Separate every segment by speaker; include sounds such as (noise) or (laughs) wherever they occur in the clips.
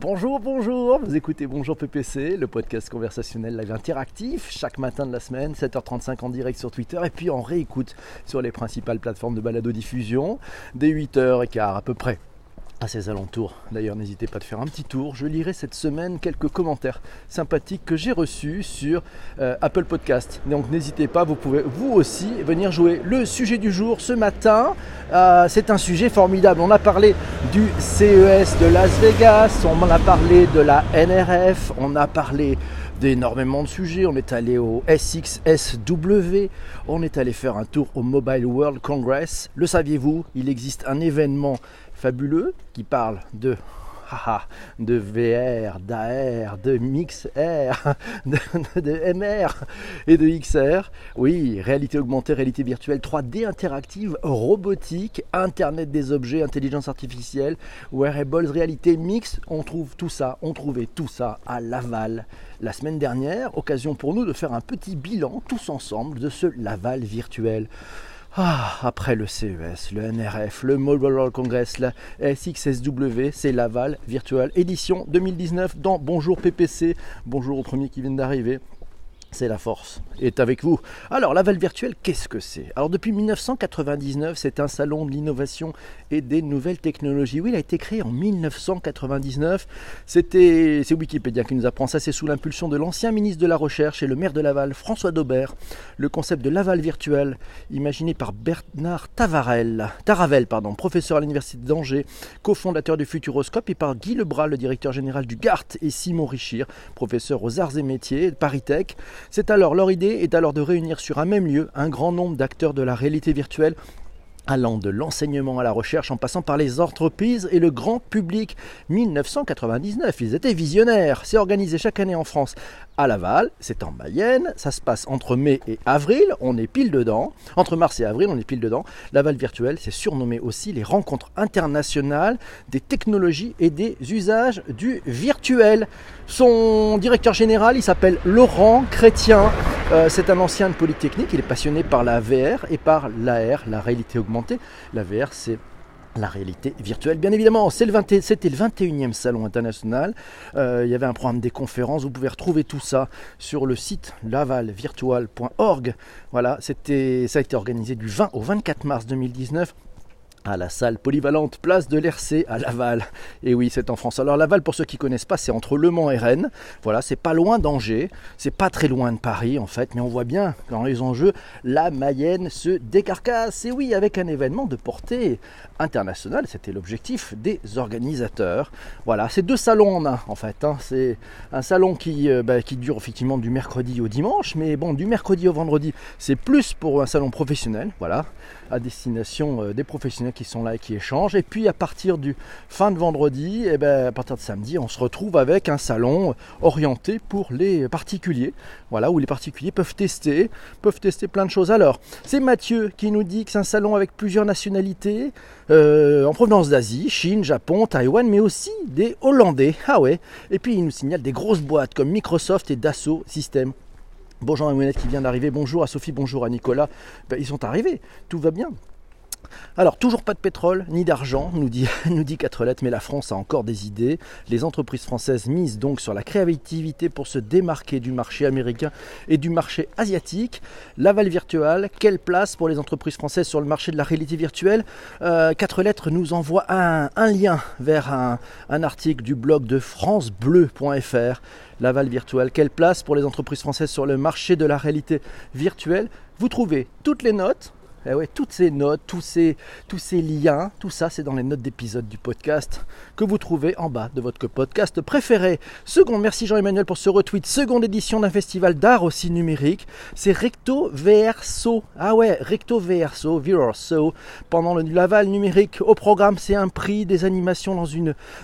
Speaker 1: Bonjour, bonjour, vous écoutez Bonjour PPC, le podcast conversationnel live interactif, chaque matin de la semaine, 7h35 en direct sur Twitter, et puis en réécoute sur les principales plateformes de balado-diffusion, dès 8h15 à peu près à ses alentours. D'ailleurs, n'hésitez pas de faire un petit tour. Je lirai cette semaine quelques commentaires sympathiques que j'ai reçus sur euh, Apple Podcast. Donc n'hésitez pas, vous pouvez vous aussi venir jouer. Le sujet du jour ce matin, euh, c'est un sujet formidable. On a parlé du CES de Las Vegas, on a parlé de la NRF, on a parlé d'énormément de sujets. On est allé au SXSW, on est allé faire un tour au Mobile World Congress. Le saviez-vous Il existe un événement fabuleux qui parle de de VR, d'AR, de MixR, (laughs) de, de, MR et de XR. Oui, réalité augmentée, réalité virtuelle, 3D interactive, robotique, Internet des objets, intelligence artificielle, wearables, réalité mix. On trouve tout ça, on trouvait tout ça à Laval la semaine dernière. Occasion pour nous de faire un petit bilan tous ensemble de ce Laval virtuel. Ah, après le CES, le NRF, le Mobile World Congress, la SXSW, c'est Laval Virtual Édition 2019 dans Bonjour PPC. Bonjour aux premiers qui viennent d'arriver c'est la force, est avec vous. Alors, Laval Virtuel, qu'est-ce que c'est? Alors, depuis 1999, c'est un salon de l'innovation et des nouvelles technologies. Oui, il a été créé en 1999. C'était, c'est Wikipédia qui nous apprend ça. C'est sous l'impulsion de l'ancien ministre de la Recherche et le maire de Laval, François Daubert. Le concept de Laval Virtuel, imaginé par Bernard Tavarel, Taravel, pardon, professeur à l'université d'Angers, cofondateur du Futuroscope, et par Guy Lebras, le directeur général du GART, et Simon Richir, professeur aux arts et métiers, Paris Tech. C'est alors leur idée est alors de réunir sur un même lieu un grand nombre d'acteurs de la réalité virtuelle allant de l'enseignement à la recherche en passant par les entreprises et le grand public. 1999, ils étaient visionnaires. C'est organisé chaque année en France à Laval, c'est en Mayenne, ça se passe entre mai et avril, on est pile dedans. Entre mars et avril, on est pile dedans. Laval virtuel, c'est surnommé aussi les rencontres internationales des technologies et des usages du virtuel. Son directeur général, il s'appelle Laurent Chrétien. Euh, c'est un ancien de Polytechnique, il est passionné par la VR et par l'AR, la réalité augmentée. La VR, c'est la réalité virtuelle. Bien évidemment, c'était le, 21e salon international. Euh, il y avait un programme des conférences. Vous pouvez retrouver tout ça sur le site lavalvirtual.org. Voilà, ça a été organisé du 20 au 24 mars 2019 à la salle polyvalente place de l'RC à Laval. Et oui, c'est en France. Alors Laval, pour ceux qui connaissent pas, c'est entre Le Mans et Rennes. Voilà, c'est pas loin d'Angers, c'est pas très loin de Paris en fait, mais on voit bien dans les enjeux, la Mayenne se décarcasse. Et oui, avec un événement de portée internationale, c'était l'objectif des organisateurs. Voilà, c'est deux salons en un en fait. Hein. C'est un salon qui, euh, bah, qui dure effectivement du mercredi au dimanche, mais bon, du mercredi au vendredi, c'est plus pour un salon professionnel. Voilà, à destination euh, des professionnels qui sont là et qui échangent. Et puis à partir du fin de vendredi, et eh ben, à partir de samedi, on se retrouve avec un salon orienté pour les particuliers. Voilà, où les particuliers peuvent tester, peuvent tester plein de choses. Alors, c'est Mathieu qui nous dit que c'est un salon avec plusieurs nationalités, euh, en provenance d'Asie, Chine, Japon, Taïwan, mais aussi des Hollandais. Ah ouais. Et puis il nous signale des grosses boîtes comme Microsoft et Dassault Systèmes. Bonjour à Mounette qui vient d'arriver, bonjour à Sophie, bonjour à Nicolas. Ben, ils sont arrivés, tout va bien. Alors, toujours pas de pétrole ni d'argent, nous dit, (laughs) nous dit quatre lettres, mais la France a encore des idées. Les entreprises françaises misent donc sur la créativité pour se démarquer du marché américain et du marché asiatique. L'aval virtuel, quelle place pour les entreprises françaises sur le marché de la réalité virtuelle? Euh, Quatre lettres nous envoie un, lien vers un, un article du blog de francebleu.fr. L'aval virtuel, quelle place pour les entreprises françaises sur le marché de la réalité virtuelle? Vous trouvez toutes les notes eh ouais, toutes ces notes, tous ces, liens, tout ça, c'est dans les notes d'épisode du podcast que vous trouvez en bas de votre podcast préféré. Second, merci Jean-Emmanuel pour ce retweet. Seconde édition d'un festival d'art aussi numérique. C'est Recto Verso. Ah ouais, Recto Verso, Verso. Pendant le Laval numérique, au programme, c'est un prix, des animations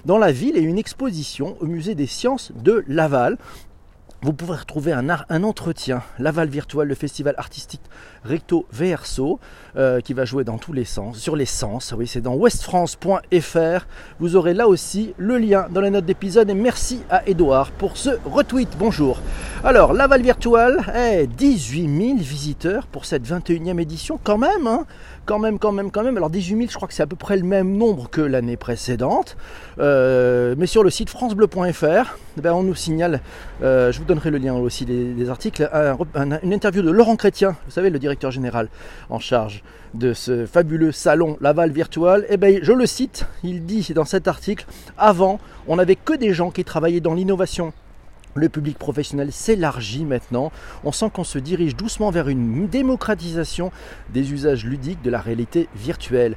Speaker 1: dans la ville et une exposition au musée des sciences de Laval. Vous pourrez retrouver un, un entretien, Laval Virtuel, le festival artistique Recto Verso, euh, qui va jouer dans tous les sens, sur les sens. Oui, c'est dans westfrance.fr. Vous aurez là aussi le lien dans les notes d'épisode. Et merci à Edouard pour ce retweet. Bonjour. Alors, Laval Virtuel, 18 000 visiteurs pour cette 21e édition, quand même. Hein quand même, quand même, quand même. Alors 18 000, je crois que c'est à peu près le même nombre que l'année précédente. Euh, mais sur le site francebleu.fr, eh ben, on nous signale, euh, je vous donnerai le lien aussi des, articles, une interview de Laurent Chrétien, vous savez, le directeur général en charge de ce fabuleux salon Laval Virtual. Et eh ben, je le cite, il dit dans cet article, avant, on n'avait que des gens qui travaillaient dans l'innovation le public professionnel s'élargit maintenant. On sent qu'on se dirige doucement vers une démocratisation des usages ludiques de la réalité virtuelle.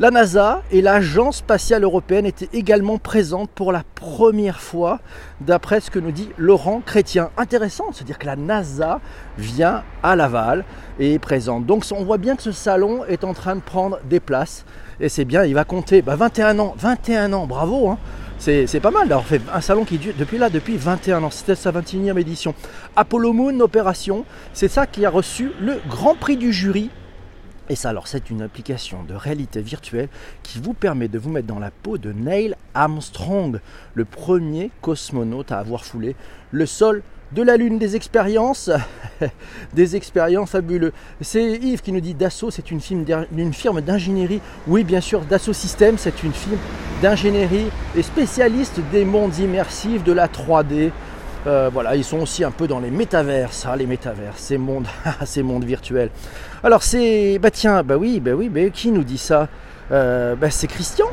Speaker 1: La NASA et l'Agence spatiale européenne étaient également présentes pour la première fois, d'après ce que nous dit Laurent Chrétien. Intéressant de se dire que la NASA vient à Laval et est présente. Donc on voit bien que ce salon est en train de prendre des places. Et c'est bien, il va compter 21 bah, ans. 21 ans, bravo hein. C'est pas mal d'avoir fait un salon qui dure depuis là, depuis 21 ans. C'était sa 21e édition. Apollo Moon Opération, c'est ça qui a reçu le grand prix du jury. Et ça, alors, c'est une application de réalité virtuelle qui vous permet de vous mettre dans la peau de Neil Armstrong, le premier cosmonaute à avoir foulé le sol de la Lune, des expériences, (laughs) des expériences fabuleuses. C'est Yves qui nous dit Dassault, c'est une, firme d'ingénierie. Oui, bien sûr, Dassault Systèmes, c'est une firme d'ingénierie et spécialiste des mondes immersifs, de la 3D. Euh, voilà, ils sont aussi un peu dans les métaverses, ah, les métaverses, ces mondes, (laughs) ces mondes virtuels. Alors c'est, bah tiens, bah oui, bah oui, bah qui nous dit ça? Euh, bah, c'est Christian.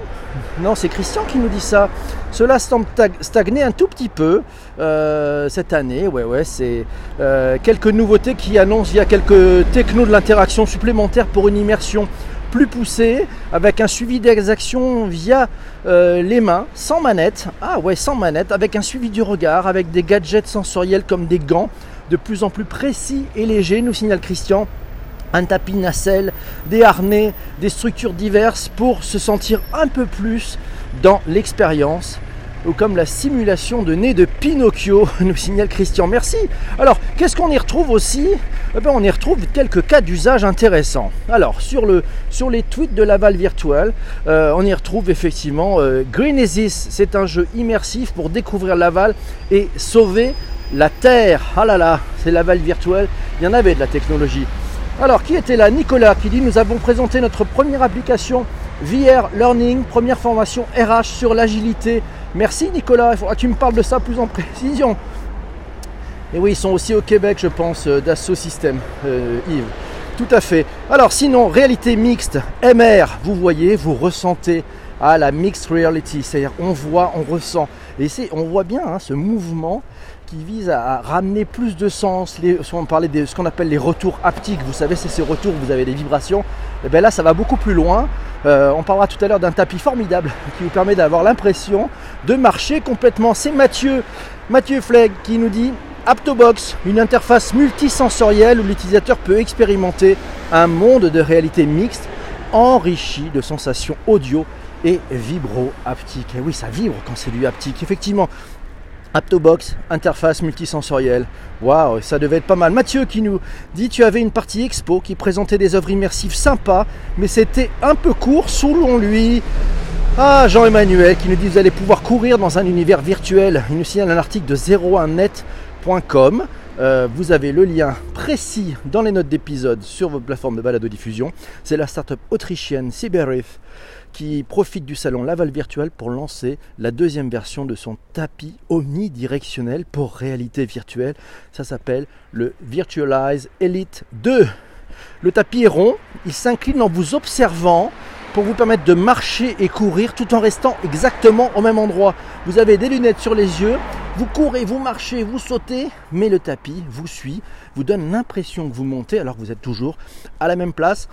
Speaker 1: Non, c'est Christian qui nous dit ça. Cela semble stagner un tout petit peu euh, cette année. Ouais, ouais, c'est euh, quelques nouveautés qui annoncent via quelques technos de l'interaction supplémentaire pour une immersion plus poussée, avec un suivi des actions via les mains, sans manette. Ah ouais, sans manette, avec un suivi du regard, avec des gadgets sensoriels comme des gants de plus en plus précis et légers, nous signale Christian un tapis nacelle, des harnais, des structures diverses pour se sentir un peu plus dans l'expérience ou comme la simulation de nez de Pinocchio, (laughs) nous signale Christian. Merci. Alors, qu'est-ce qu'on y retrouve aussi? Eh bien, On y retrouve quelques cas d'usage intéressants. Alors, sur, le, sur les tweets de Laval Virtual, euh, on y retrouve effectivement euh, Greenesis. C'est un jeu immersif pour découvrir Laval et sauver la Terre. Ah là là, c'est Laval Virtual. Il y en avait de la technologie. Alors, qui était là? Nicolas qui dit Nous avons présenté notre première application VR Learning, première formation RH sur l'agilité. Merci Nicolas, tu me parles de ça plus en précision. Et oui, ils sont aussi au Québec, je pense, euh, d'Asso System, euh, Yves. Tout à fait. Alors, sinon, réalité mixte, MR, vous voyez, vous ressentez à la mixed reality, c'est-à-dire on voit, on ressent. Et on voit bien hein, ce mouvement qui vise à ramener plus de sens. On parlait de ce qu'on appelle les retours haptiques. Vous savez, c'est ces retours vous avez des vibrations. Et eh bien là, ça va beaucoup plus loin. Euh, on parlera tout à l'heure d'un tapis formidable (laughs) qui vous permet d'avoir l'impression de marcher complètement. C'est Mathieu, Mathieu Flegg qui nous dit Aptobox, une interface multisensorielle où l'utilisateur peut expérimenter un monde de réalité mixte enrichi de sensations audio et vibro-haptiques. Et oui, ça vibre quand c'est du haptique. Effectivement, Aptobox, interface multisensorielle. Waouh, ça devait être pas mal. Mathieu qui nous dit tu avais une partie expo qui présentait des œuvres immersives sympas, mais c'était un peu court selon lui. Ah, Jean-Emmanuel qui nous dit vous allez pouvoir courir dans un univers virtuel. Il nous signale un article de 01net.com. Euh, vous avez le lien précis dans les notes d'épisode sur votre plateforme de balado diffusion. C'est la startup autrichienne Cyberif qui profite du salon Laval Virtual pour lancer la deuxième version de son tapis omnidirectionnel pour réalité virtuelle. Ça s'appelle le Virtualize Elite 2. Le tapis est rond, il s'incline en vous observant pour vous permettre de marcher et courir tout en restant exactement au même endroit. Vous avez des lunettes sur les yeux, vous courez, vous marchez, vous sautez, mais le tapis vous suit, vous donne l'impression que vous montez alors que vous êtes toujours à la même place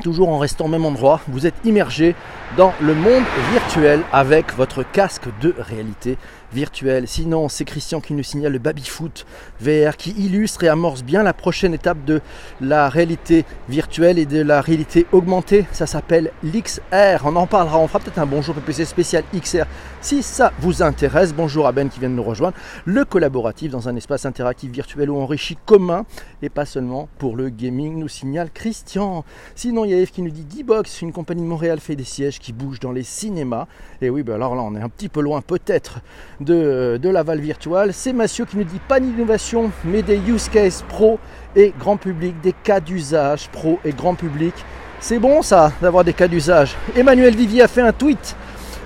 Speaker 1: toujours en restant au même endroit, vous êtes immergé dans le monde virtuel avec votre casque de réalité virtuelle. Sinon, c'est Christian qui nous signale le baby-foot VR qui illustre et amorce bien la prochaine étape de la réalité virtuelle et de la réalité augmentée. Ça s'appelle l'XR. On en parlera, on fera peut-être un bonjour PPC spécial XR si ça vous intéresse. Bonjour à Ben qui vient de nous rejoindre. Le collaboratif dans un espace interactif virtuel ou enrichi commun et pas seulement pour le gaming, nous signale Christian. Sinon, y a Eve qui nous dit D-Box, une compagnie de Montréal fait des sièges qui bougent dans les cinémas. Et oui, ben alors là, on est un petit peu loin peut-être de, de Laval Virtual. C'est Mathieu qui nous dit pas d'innovation, mais des use cases pro et grand public, des cas d'usage pro et grand public C'est bon ça d'avoir des cas d'usage. Emmanuel Vivier a fait un tweet.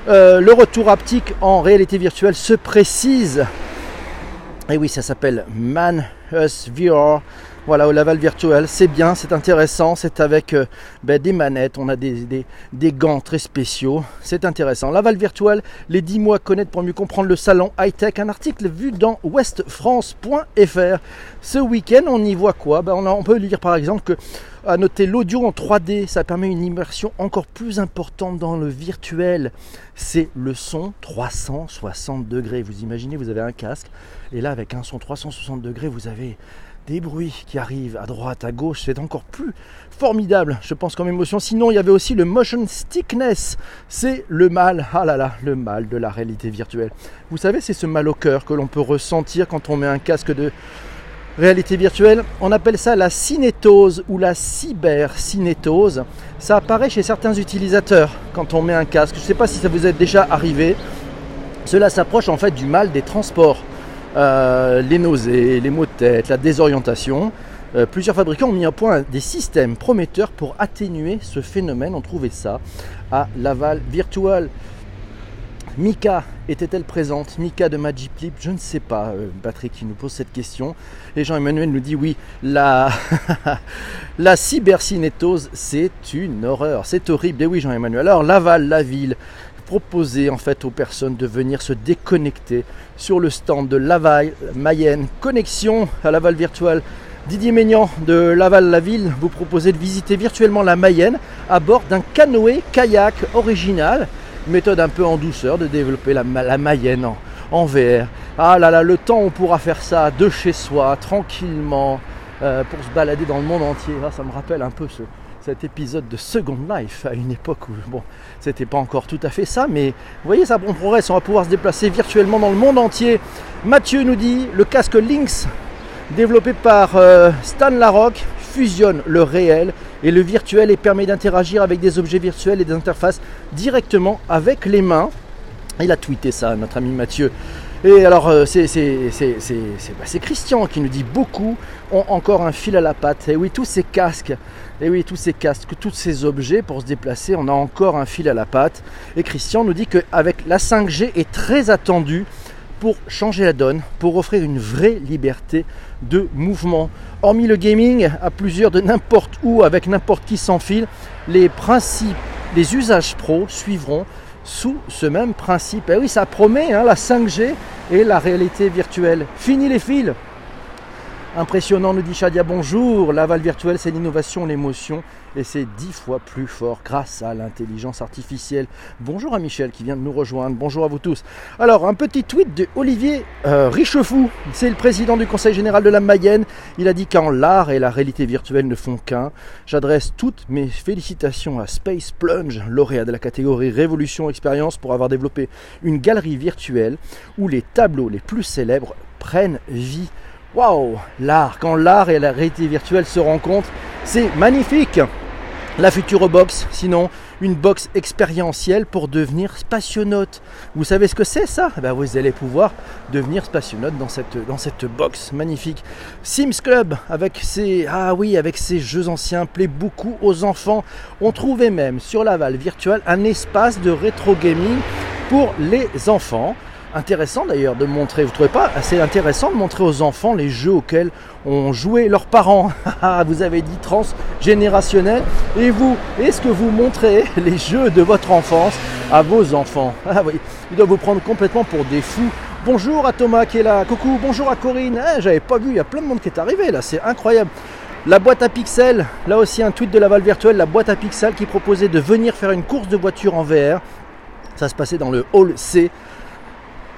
Speaker 1: Euh, le retour haptique en réalité virtuelle se précise. Et oui, ça s'appelle Man Us VR. Voilà, au Laval virtuel, c'est bien, c'est intéressant, c'est avec euh, ben, des manettes, on a des, gants très spéciaux, c'est intéressant. Laval virtuel, les 10 mois à connaître pour mieux comprendre le salon high-tech, un article vu dans westfrance.fr. Ce week-end, on y voit quoi? Ben, on, on, peut lire par exemple que, à noter l'audio en 3D, ça permet une immersion encore plus importante dans le virtuel. C'est le son 360 degrés. Vous imaginez, vous avez un casque, et là avec un son 360 degrés, vous avez des bruits qui arrivent à droite, à gauche, c'est encore plus formidable, je pense, comme émotion. Sinon, il y avait aussi le motion stickness, c'est le mal, ah là là, le mal de la réalité virtuelle. Vous savez, c'est ce mal au cœur que l'on peut ressentir quand on met un casque de réalité virtuelle. On appelle ça la cinétose ou la cybercinétose. Ça apparaît chez certains utilisateurs quand on met un casque. Je ne sais pas si ça vous est déjà arrivé. Cela s'approche en fait du mal des transports. Euh, les nausées, les maux de tête, la désorientation. Euh, plusieurs fabricants ont mis en point des systèmes prometteurs pour atténuer ce phénomène. On trouvait ça à Laval Virtual. Mika était-elle présente? Mika de Magiclip Je ne sais pas, euh, Patrick qui nous pose cette question. Et Jean-Emmanuel nous dit oui, la, (laughs) la cybercinétose, c'est une horreur, c'est horrible. Et oui, Jean-Emmanuel. Alors, Laval, la ville, proposer en fait aux personnes de venir se déconnecter sur le stand de Laval Mayenne Connexion à Laval Virtual. Didier Maignan de Laval-la-Ville vous proposez de visiter virtuellement la Mayenne à bord d'un canoë kayak original. méthode un peu en douceur de développer la, Mayenne en, VR. Ah là là, le temps on pourra faire ça de chez soi, tranquillement, euh, pour se balader dans le monde entier. Ah, ça me rappelle un peu ce, cet épisode de Second Life à une époque où, bon, c'était pas encore tout à fait ça, mais vous voyez, ça on progresse, on va pouvoir se déplacer virtuellement dans le monde entier. Mathieu nous dit le casque Lynx, développé par euh, Stan Larocque, fusionne le réel et le virtuel et permet d'interagir avec des objets virtuels et des interfaces directement avec les mains. Il a tweeté ça, notre ami Mathieu. Et alors, euh, bah, c'est Christian qui nous dit beaucoup ont encore un fil à la patte. Et oui, tous ces casques, et oui, tous ces casques, tous ces objets pour se déplacer, on a encore un fil à la patte. Et Christian nous dit qu'avec la 5G est très attendu pour changer la donne, pour offrir une vraie liberté de mouvement. Hormis le gaming, à plusieurs de n'importe où, avec n'importe qui sans fil, les principes, les usages pro suivront sous ce même principe. Et oui, ça promet hein, la 5G et la réalité virtuelle. Fini les fils Impressionnant, nous dit Shadia, bonjour. L'aval virtuel, c'est l'innovation, l'émotion, et c'est dix fois plus fort grâce à l'intelligence artificielle. Bonjour à Michel qui vient de nous rejoindre. Bonjour à vous tous. Alors, un petit tweet de Olivier euh, Richefou. C'est le président du Conseil général de la Mayenne. Il a dit quand l'art et la réalité virtuelle ne font qu'un, j'adresse toutes mes félicitations à Space Plunge, lauréat de la catégorie Révolution Expérience, pour avoir développé une galerie virtuelle où les tableaux les plus célèbres prennent vie. Waouh L'art, quand l'art et la réalité virtuelle se rencontrent, c'est magnifique La future box, sinon une box expérientielle pour devenir spationaute. Vous savez ce que c'est ça? Eh ben, Vous allez pouvoir devenir spationaute dans cette, dans cette box magnifique. Sims Club, avec ses, ah oui, avec ses jeux anciens, plaît beaucoup aux enfants. On trouvait même sur Laval virtuel un espace de rétro gaming pour les enfants intéressant d'ailleurs de montrer, vous trouvez pas assez intéressant de montrer aux enfants les jeux auxquels ont joué leurs parents (laughs) ah, Vous avez dit transgénérationnel. Et vous, est-ce que vous montrez (laughs) les jeux de votre enfance à vos enfants? (laughs) Ah, oui, Ils doivent vous prendre complètement pour des fous. Bonjour à Thomas qui est là. Coucou, bonjour à Corinne. Eh, j'avais pas vu, il y a plein de monde qui est arrivé là, c'est incroyable. La boîte à pixels, là aussi un tweet de la Val Virtuelle, la boîte à pixels qui proposait de venir faire une course de voiture en VR. Ça se passait dans le hall C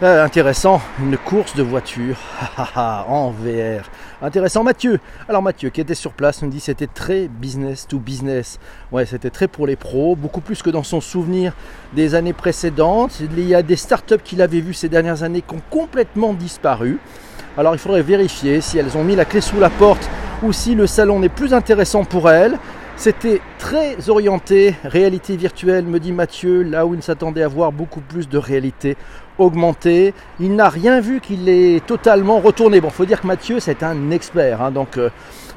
Speaker 1: euh, intéressant, une course de voiture (laughs) en VR. Intéressant, Mathieu. Alors Mathieu qui était sur place nous dit c'était très business to business. Ouais, c'était très pour les pros, beaucoup plus que dans son souvenir des années précédentes. Il y a des startups qu'il avait vues ces dernières années qui ont complètement disparu. Alors il faudrait vérifier si elles ont mis la clé sous la porte ou si le salon n'est plus intéressant pour elles. C'était très orienté réalité virtuelle, me dit Mathieu, là où il s'attendait à voir beaucoup plus de réalité augmentée. Il n'a rien vu qu'il est totalement retourné. Bon, faut dire que Mathieu, c'est un expert, hein, donc. Euh,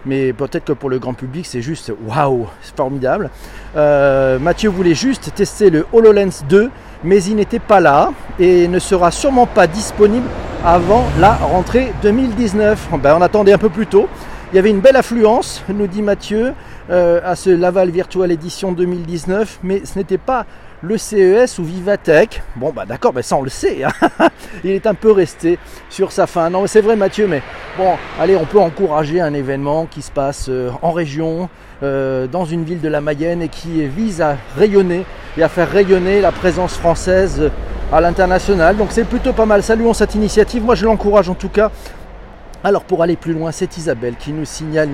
Speaker 1: mais peut-être que pour le grand public, c'est juste waouh, c'est formidable. Euh, Mathieu voulait juste tester le HoloLens 2, mais il n'était pas là et ne sera sûrement pas disponible avant la rentrée 2019. Ben, on attendait un peu plus tôt. Il y avait une belle affluence, nous dit Mathieu, euh, à ce Laval Virtual Edition 2019, mais ce n'était pas le CES ou Vivatech. Bon, bah d'accord, mais ça on le sait. Hein. (laughs) Il est un peu resté sur sa fin. Non, c'est vrai, Mathieu, mais bon, allez, on peut encourager un événement qui se passe euh, en région, euh, dans une ville de la Mayenne et qui vise à rayonner et à faire rayonner la présence française à l'international. Donc c'est plutôt pas mal. Saluons cette initiative. Moi, je l'encourage en tout cas. Alors pour aller plus loin, c'est Isabelle qui nous signale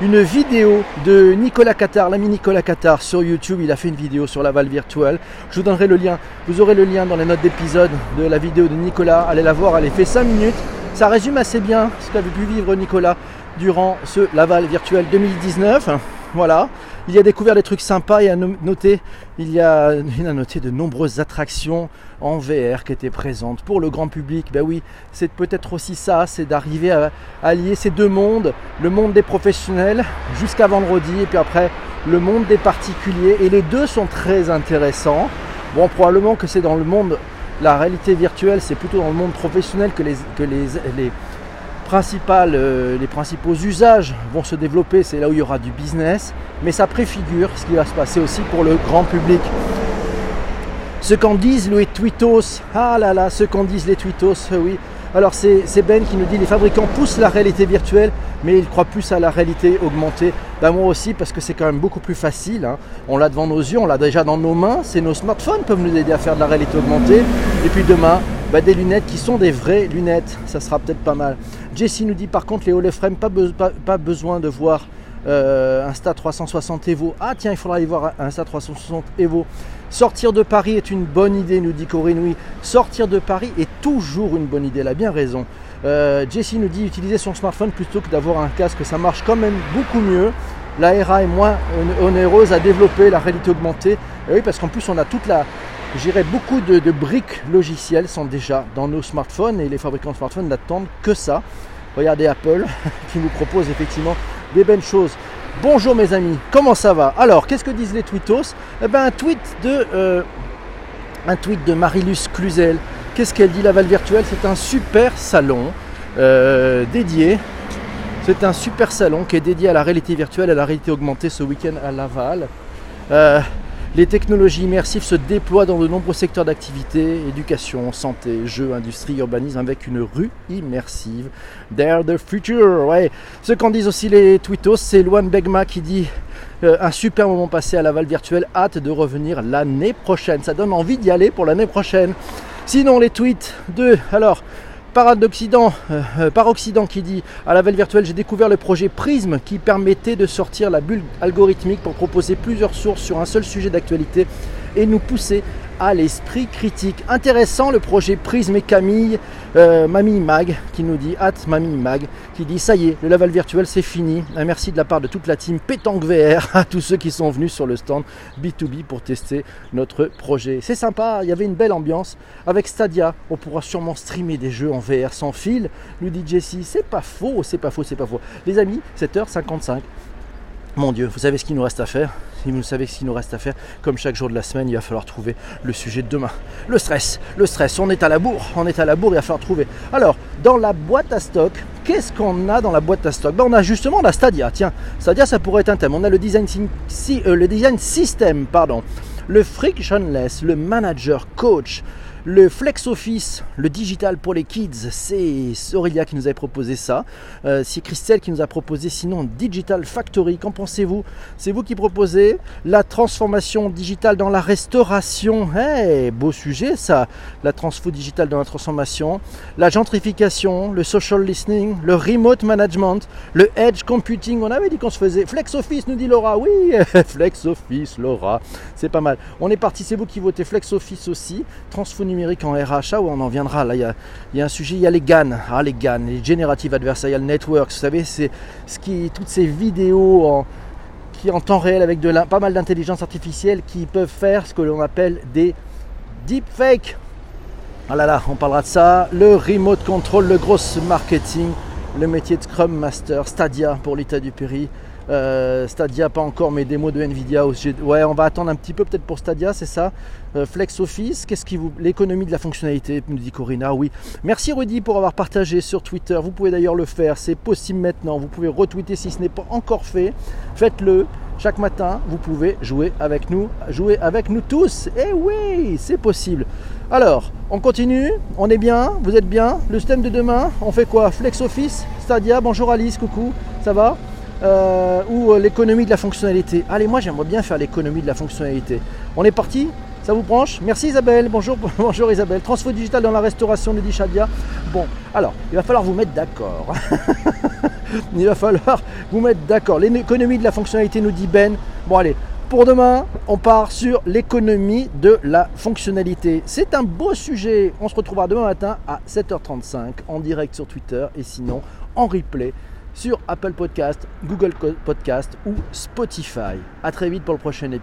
Speaker 1: une, vidéo de Nicolas Qatar, l'ami Nicolas Qatar sur YouTube. Il a fait une vidéo sur la Val virtuelle. Je vous donnerai le lien. Vous aurez le lien dans les notes d'épisode de la vidéo de Nicolas. Allez la voir, elle est fait 5 minutes. Ça résume assez bien ce qu'avait pu vivre Nicolas durant ce Laval virtuel 2019. Voilà. Il a découvert des trucs sympas et à noter, il y (laughs) a, noté de nombreuses attractions en VR qui étaient présentes pour le grand public. Ben oui, c'est peut-être aussi ça, c'est d'arriver à allier ces deux mondes, le monde des professionnels jusqu'à vendredi et puis après le monde des particuliers. Et les deux sont très intéressants. Bon, probablement que c'est dans le monde, la réalité virtuelle, c'est plutôt dans le monde professionnel que les, que les euh, les principaux usages vont se développer, c'est là où il y aura du business, mais ça préfigure ce qui va se passer aussi pour le grand public. Ce qu'en disent les tweetos, ah là là, ce qu'en disent les tweetos, (laughs) oui. Alors c'est Ben qui nous dit les fabricants poussent la réalité virtuelle, mais ils croient plus à la réalité augmentée. Ben moi aussi parce que c'est quand même beaucoup plus facile. Hein. On l'a devant nos yeux, on l'a déjà dans nos mains. C'est nos smartphones qui peuvent nous aider à faire de la réalité augmentée. Et puis demain, ben, des lunettes qui sont des vraies lunettes. Ça sera peut-être pas mal. Jessie nous dit par contre les Holoframe, pas, pas, besoin de voir euh, Insta 360 Evo. Ah tiens, il faudra aller voir Insta 360 Evo. Sortir de Paris est une bonne idée, nous dit Corinne. Oui, sortir de Paris est toujours une bonne idée, elle a bien raison. Euh, Jessie nous dit utiliser son smartphone plutôt que d'avoir un casque, ça marche quand même beaucoup mieux. La RA est moins onéreuse à développer la réalité augmentée. oui, parce qu'en plus on a toute la, J'irais beaucoup de, briques logicielles sont déjà dans nos smartphones et les fabricants de smartphones n'attendent que ça. Regardez Apple (laughs) qui nous propose effectivement des belles choses. Bonjour mes amis, comment ça va? Alors, qu'est-ce que disent les tweetos? Eh ben, un tweet de euh, un tweet de Marilus Cluzel. Qu'est-ce qu'elle dit Laval Virtuel C'est un super salon euh, dédié. C'est un super salon qui est dédié à la réalité virtuelle, à la réalité augmentée ce week-end à Laval. Euh, les technologies immersives se déploient dans de nombreux secteurs d'activité, éducation, santé, jeux, industrie, urbanisme, avec une rue immersive. They're the future, ouais. Ce qu'en disent aussi les tweetos, c'est Luan Begma qui dit euh, un super moment passé à Laval virtuel, hâte de revenir l'année prochaine. Ça donne envie d'y aller pour l'année prochaine. Sinon, les tweets de. Alors, Euh, euh, par Occident qui dit à la veille virtuelle, j'ai découvert le projet Prism qui permettait de sortir la bulle algorithmique pour proposer plusieurs sources sur un seul sujet d'actualité et nous pousser à l'esprit critique. Intéressant le projet Prisme et Camille, euh, Mamie Mag, qui nous dit, at Mamie Mag, qui dit, ça y est, le level virtuel c'est fini. Merci de la part de toute la team Pétanque VR à tous ceux qui sont venus sur le stand B2B pour tester notre projet. C'est sympa, il y avait une belle ambiance. Avec Stadia, on pourra sûrement streamer des jeux en VR sans fil, nous dit Jessie. C'est pas faux, c'est pas faux, c'est pas faux. Les amis, 7h55. Mon Dieu, vous savez ce qu'il nous reste à faire? Si vous savez ce qu'il nous reste à faire, comme chaque jour de la semaine, il va falloir trouver le sujet de demain. Le stress, le stress, on est à la bourre, on est à la bourre, il va falloir trouver. Alors, dans la boîte à stock, qu'est-ce qu'on a dans la boîte à stock? Ben, On a justement la Stadia, tiens, Stadia ça pourrait être un thème. On a le design, euh, le design system, pardon, le frictionless, le manager coach, le Flex Office, le digital pour les kids, c'est Aurélia qui nous avait proposé ça. Euh, c'est Christelle qui nous a proposé sinon Digital Factory. Qu'en pensez-vous? C'est vous qui proposez la transformation digitale dans la restauration. Hey, beau sujet ça. La transfo digitale dans la transformation. La gentrification, le social listening, le remote management, le edge computing. On avait dit qu'on se faisait. Flex Office nous dit Laura. Oui, (laughs) Flex Office, Laura. C'est pas mal. On est parti, c'est vous qui votez Flex Office aussi. Transfo numérique en RHA, où on en viendra. Là, il y a, un sujet, il y a les GAN, ah, les GAN, les Generative Adversarial Networks. Vous savez, c'est ce qui, toutes ces vidéos en qui en temps réel avec de pas mal d'intelligence artificielle qui peuvent faire ce que l'on appelle des deepfakes. Ah là là, on parlera de ça. Le remote control, le gros marketing, le métier de Scrum Master, Stadia pour l'état du Péri. Euh, Stadia, pas encore, mais démo de Nvidia. Ouais, on va attendre un petit peu peut-être pour Stadia, c'est ça. Euh, Flex Office, qu'est-ce qui vous. L'économie de la fonctionnalité, nous dit Corinna, oui. Merci Rudy pour avoir partagé sur Twitter. Vous pouvez d'ailleurs le faire, c'est possible maintenant. Vous pouvez retweeter si ce n'est pas encore fait. Faites-le. Chaque matin, vous pouvez jouer avec nous, jouer avec nous tous. Eh oui, c'est possible. Alors, on continue, on est bien, vous êtes bien? Le système de demain, on fait quoi? Flex Office, Stadia, bonjour Alice, coucou, ça va? Euh, Ou euh, l'économie de la fonctionnalité. Allez, moi j'aimerais bien faire l'économie de la fonctionnalité. On est parti ça vous branche? Merci Isabelle. Bonjour, (laughs) bonjour Isabelle. Transfo digital dans la restauration, nous dit Shadia. Bon, alors, il va falloir vous mettre d'accord. (laughs) il va falloir vous mettre d'accord. L'économie de la fonctionnalité, nous dit Ben. Bon, allez, pour demain, on part sur l'économie de la fonctionnalité. C'est un beau sujet. On se retrouvera demain matin à 7h35 en direct sur Twitter et sinon en replay sur Apple Podcast, Google Podcast ou Spotify. A très vite pour le prochain épisode.